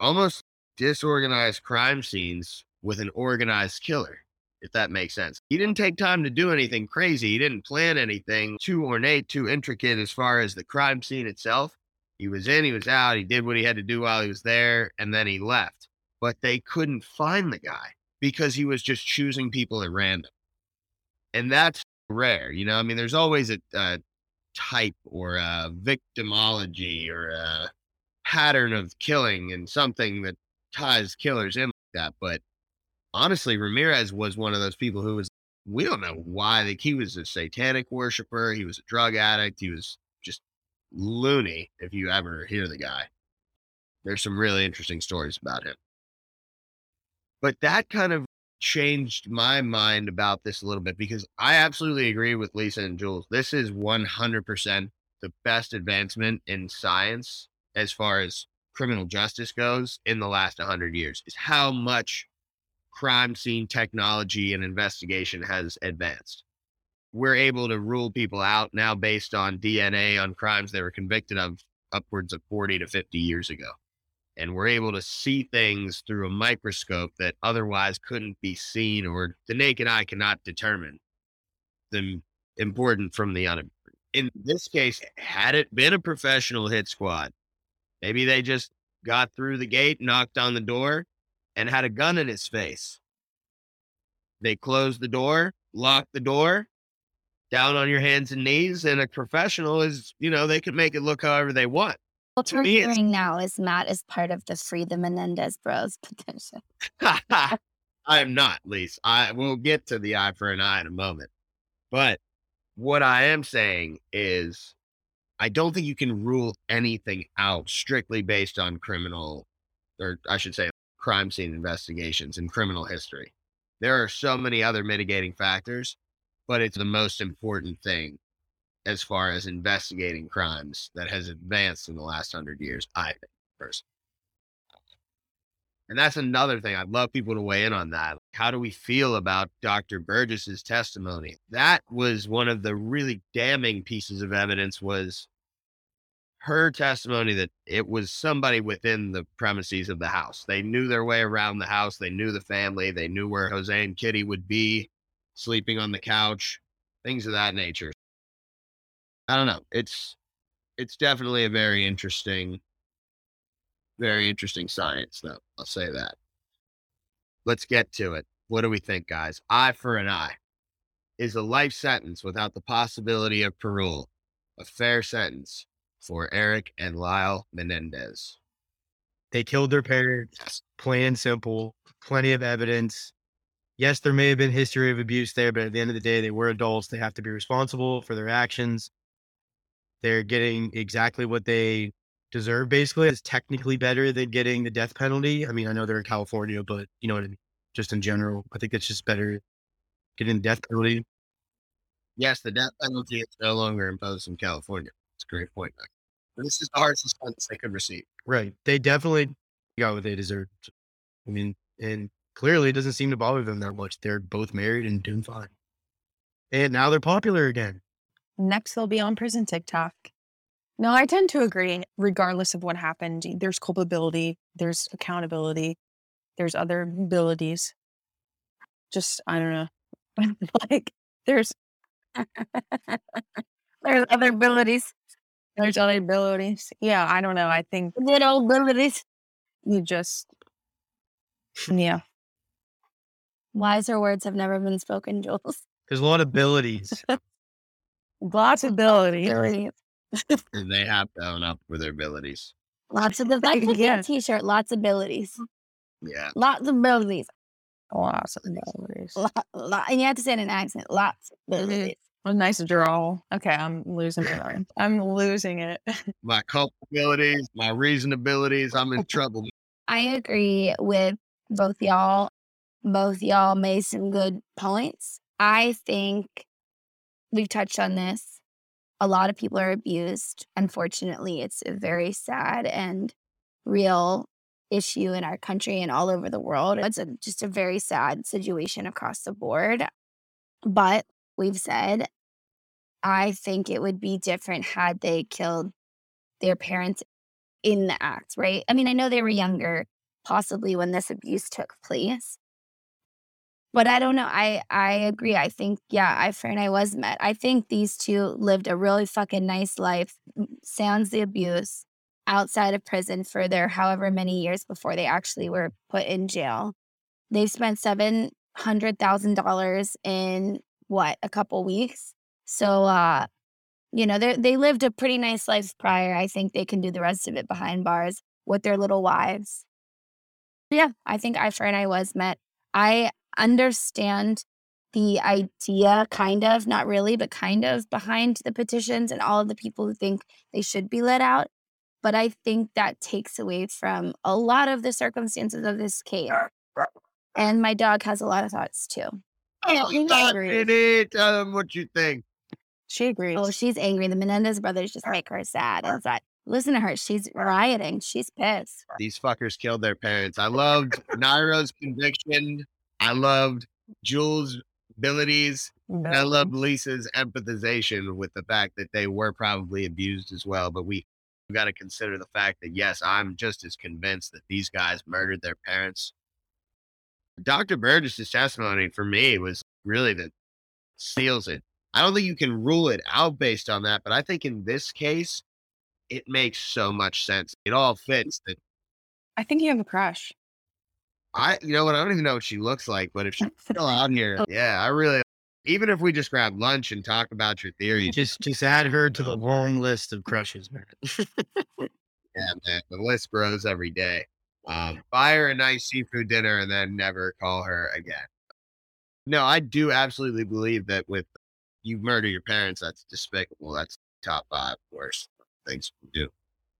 almost disorganized crime scenes with an organized killer, if that makes sense. He didn't take time to do anything crazy. He didn't plan anything too ornate, too intricate as far as the crime scene itself. He was in, he was out, he did what he had to do while he was there, and then he left. But they couldn't find the guy because he was just choosing people at random. And that's rare. You know, I mean, there's always a, a type or a victimology or a pattern of killing and something that ties killers in like that. But honestly, Ramirez was one of those people who was, we don't know why. Like he was a satanic worshiper, he was a drug addict, he was loony if you ever hear the guy. There's some really interesting stories about him. But that kind of changed my mind about this a little bit because I absolutely agree with Lisa and Jules. This is 100% the best advancement in science as far as criminal justice goes in the last 100 years is how much crime scene technology and investigation has advanced we're able to rule people out now based on DNA on crimes they were convicted of upwards of 40 to 50 years ago. And we're able to see things through a microscope that otherwise couldn't be seen or the naked eye cannot determine the important from the unimportant. In this case, had it been a professional hit squad, maybe they just got through the gate, knocked on the door, and had a gun in his face. They closed the door, locked the door, down on your hands and knees. And a professional is, you know, they can make it look however they want. What we're hearing now is Matt is part of the Free the Menendez Bros petition. I am not, Lise. I will get to the eye for an eye in a moment. But what I am saying is I don't think you can rule anything out strictly based on criminal, or I should say, crime scene investigations and criminal history. There are so many other mitigating factors but it's the most important thing as far as investigating crimes that has advanced in the last hundred years, I think, personally. And that's another thing. I'd love people to weigh in on that. How do we feel about Dr. Burgess's testimony? That was one of the really damning pieces of evidence was her testimony that it was somebody within the premises of the house. They knew their way around the house. They knew the family. They knew where Jose and Kitty would be sleeping on the couch, things of that nature. I don't know. It's it's definitely a very interesting very interesting science, though. I'll say that. Let's get to it. What do we think, guys? Eye for an eye. Is a life sentence without the possibility of parole a fair sentence for Eric and Lyle Menendez? They killed their parents, plain and simple. Plenty of evidence. Yes, there may have been history of abuse there, but at the end of the day, they were adults. They have to be responsible for their actions. They're getting exactly what they deserve basically It's technically better than getting the death penalty. I mean, I know they're in California, but you know what I mean? Just in general, I think it's just better getting the death penalty. Yes, the death penalty is no longer imposed in California. It's a great point. This is the hardest sentence they could receive. Right. They definitely got what they deserved. I mean, and clearly it doesn't seem to bother them that much. They're both married and doing fine. And now they're popular again. Next, they'll be on prison TikTok. No, I tend to agree. Regardless of what happened, there's culpability, there's accountability, there's other abilities. Just, I don't know. like, there's There's other abilities. there's other abilities. Yeah, I don't know. I think little abilities. you just, yeah. Wiser words have never been spoken, Jules. There's a lot of abilities. Lots of abilities. Abilities. And they have to own up for their abilities. Lots of that could be Yeah. a t-shirt. Lots of abilities. Yeah. Lots of abilities. Lots of abilities. Lot, lot, and you have to say it in an accent. Lots of mm-hmm. abilities. A nice drawl. Okay, I'm losing it. I'm losing it. My culpabilities, my reasonabilities, I'm in trouble. I agree with both y'all. Both y'all made some good points. I think we've touched on this. A lot of people are abused. Unfortunately, it's a very sad and real issue in our country and all over the world. It's a, just a very sad situation across the board. But we've said, I think it would be different had they killed their parents in the act, right? I mean, I know they were younger, possibly when this abuse took place. But I don't know. I I agree. I think yeah, I and I was met. I think these two lived a really fucking nice life. Sans the abuse outside of prison for their however many years before they actually were put in jail. They've spent seven hundred thousand dollars in what a couple weeks. So uh, you know, they they lived a pretty nice life prior. I think they can do the rest of it behind bars with their little wives. Yeah, I think I and I was met. I understand the idea, kind of, not really, but kind of behind the petitions and all of the people who think they should be let out. But I think that takes away from a lot of the circumstances of this case. And my dog has a lot of thoughts too. Oh, he stop agrees. it. Tell them what you think. She agrees. Oh, she's angry. The Menendez brothers just make her sad. It's like, listen to her. She's rioting. She's pissed. These fuckers killed their parents. I loved Nairo's conviction. I loved Jules' abilities. And I mm-hmm. loved Lisa's empathization with the fact that they were probably abused as well. But we got to consider the fact that, yes, I'm just as convinced that these guys murdered their parents. Dr. Burgess's testimony for me was really that seals it. I don't think you can rule it out based on that, but I think in this case, it makes so much sense. It all fits that I think you have a crush. I, you know what? I don't even know what she looks like, but if she's still out here, yeah, I really, even if we just grab lunch and talk about your theory, just just add her to the long list of crushes, man. yeah, man, the list grows every day. Um, buy her a nice seafood dinner and then never call her again. No, I do absolutely believe that with you murder your parents, that's despicable. That's top five worst things can do.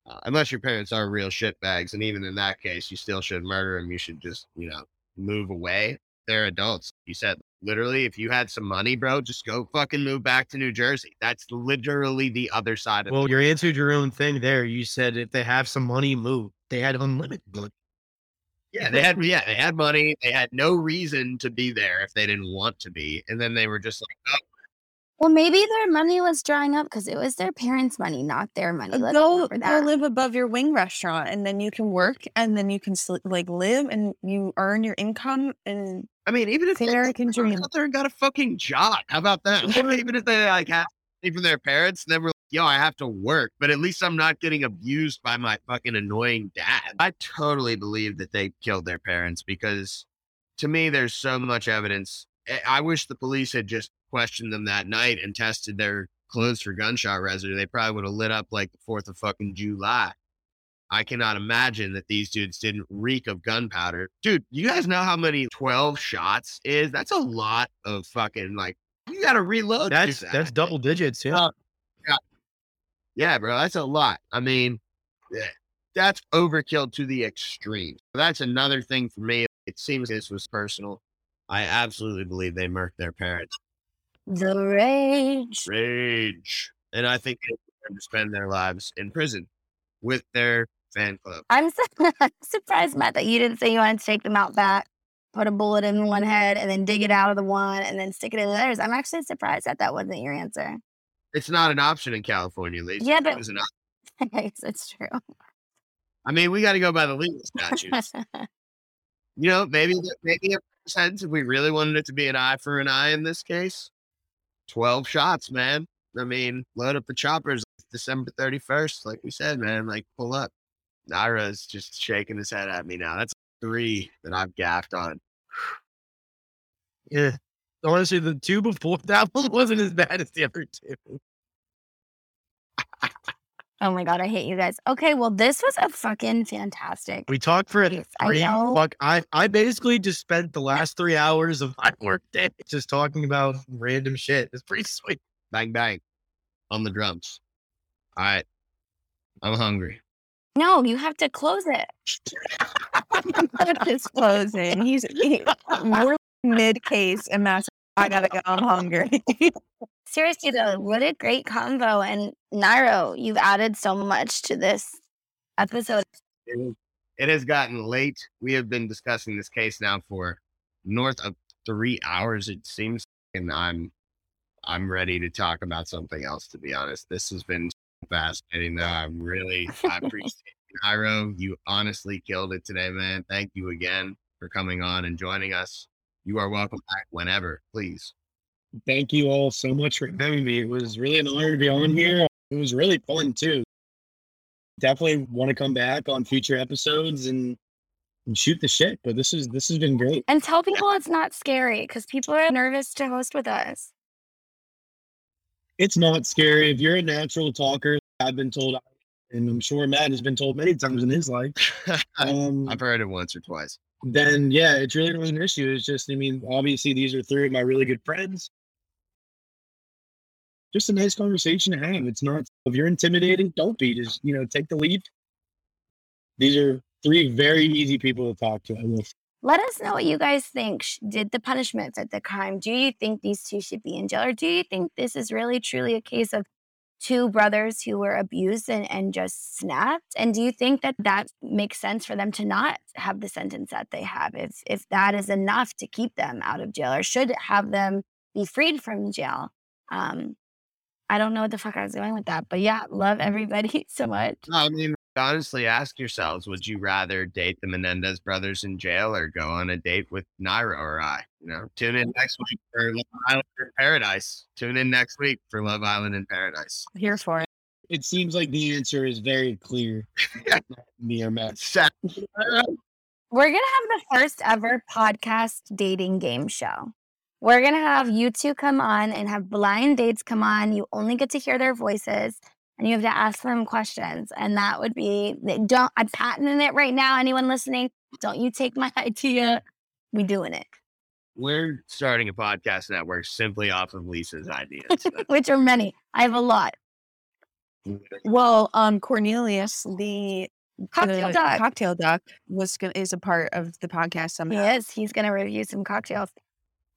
Uh, unless your parents are real shitbags, and even in that case, you still should murder them. You should just, you know, move away. They're adults. You said literally, if you had some money, bro, just go fucking move back to New Jersey. That's literally the other side of Well, you answered your own thing there. You said if they have some money, move. They had unlimited money. Yeah, they had yeah, they had money. They had no reason to be there if they didn't want to be. And then they were just like, oh, Well, maybe their money was drying up because it was their parents' money, not their money. Uh, let's go, remember go live above your wing restaurant and then you can work and then you can sl- like live and you earn your income and I mean, even if The they American dream. out there and got a fucking job, how about that? Even if they like have money from their parents, and they were like, yo, I have to work, but at least I'm not getting abused by my fucking annoying dad. I totally believe that they killed their parents because to me, there's so much evidence. I- I wish the police had just questioned them that night and tested their clothes for gunshot residue. They probably would have lit up like the 4th of fucking July. I cannot imagine that these dudes didn't reek of gunpowder. Dude, you guys know how many 12 shots is? That's a lot of fucking like you gotta reload. That's that. that's double digits. Yeah. Yeah, bro, that's a lot. I mean, yeah, that's overkill to the extreme. That's another thing for me. It seems this was personal. I absolutely believe they murked their parents. The rage. Rage. And I think they to spend their lives in prison with their fan club. I'm su- surprised, Matt, that you didn't say you wanted to take them out back, put a bullet in one head, and then dig it out of the one, and then stick it in the others. I'm actually surprised that that wasn't your answer. It's not an option in California, Lisa. Yeah, but- was an op- yes, it's true. I mean, we got to go by the legal statutes. you know, maybe maybe it makes sense if we really wanted it to be an eye for an eye in this case. Twelve shots, man. I mean, load up the choppers December thirty first, like we said, man. Like pull up. Nairo's just shaking his head at me now. That's three that I've gaffed on. Yeah. Honestly, the two before that one wasn't as bad as the other two. Oh my god, I hate you guys. Okay, well, this was a fucking fantastic. We talked for I three. know. Fuck, I I basically just spent the last three hours of my work day just talking about random shit. It's pretty sweet. Bang bang on the drums. All right. I'm hungry. No, you have to close it. it's closing. He's he, we're mid case and I gotta go. I'm hungry. Seriously though, what a great convo. And Nairo, you've added so much to this episode. It has gotten late. We have been discussing this case now for north of three hours, it seems, and I'm I'm ready to talk about something else. To be honest, this has been fascinating. Though I'm really I appreciate it. Nairo. You honestly killed it today, man. Thank you again for coming on and joining us. You are welcome back whenever, please. Thank you all so much for having me. It was really an honor to be on here. It was really fun too. Definitely want to come back on future episodes and, and shoot the shit. But this is this has been great. And tell people it's not scary because people are nervous to host with us. It's not scary. If you're a natural talker, I've been told, and I'm sure Matt has been told many times in his life. Um, I've heard it once or twice. then yeah, it's really not an issue. It's just, I mean, obviously these are three of my really good friends. Just a nice conversation to have. It's not if you're intimidated, don't be. Just you know, take the lead. These are three very easy people to talk to. I will. Let us know what you guys think. Did the punishment fit the crime? Do you think these two should be in jail? Or do you think this is really truly a case of two brothers who were abused and, and just snapped? And do you think that that makes sense for them to not have the sentence that they have? If, if that is enough to keep them out of jail or should have them be freed from jail? Um, I don't know what the fuck I was doing with that. But yeah, love everybody so much. No, I mean, honestly, ask yourselves: Would you rather date the Menendez brothers in jail or go on a date with Nairo or I? You know, tune in next week for Love Island in Paradise. Tune in next week for Love Island in Paradise. Here for it. It seems like the answer is very clear. Me or Matt. We're going to have the first ever podcast dating game show. We're going to have you two come on and have blind dates come on. You only get to hear their voices and you have to ask them questions. And that would be, don't, I'm patenting it right now. Anyone listening, don't you take my idea. We doing it, We're starting a podcast network simply off of Lisa's ideas. which are many. I have a lot. Well, um, Cornelius, the Cocktail the duck. cocktail duck, was gonna, is a part of the podcast He somehow. is. He's going to review some cocktails.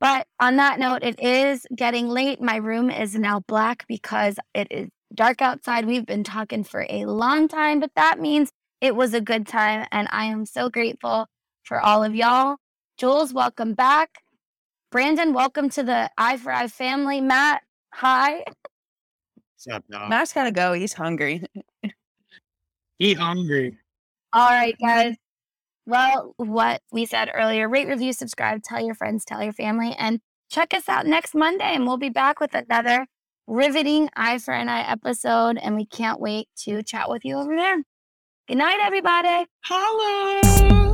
But on that note, it is getting late. My room is now black because it is dark outside. We've been talking for a long time, but that means it was a good time. And I am so grateful for all of y'all. Jules, welcome back. Brandon, welcome to the Eye for Eye family. Matt, hi. What's up, dog? Matt's gotta go. He's hungry. Eat hungry. All right, guys. Well, what we said earlier rate, review, subscribe, tell your friends, tell your family, and check us out next Monday. And we'll be back with another riveting Eye for an Eye episode. And we can't wait to chat with you over there. Good night, everybody. Holla!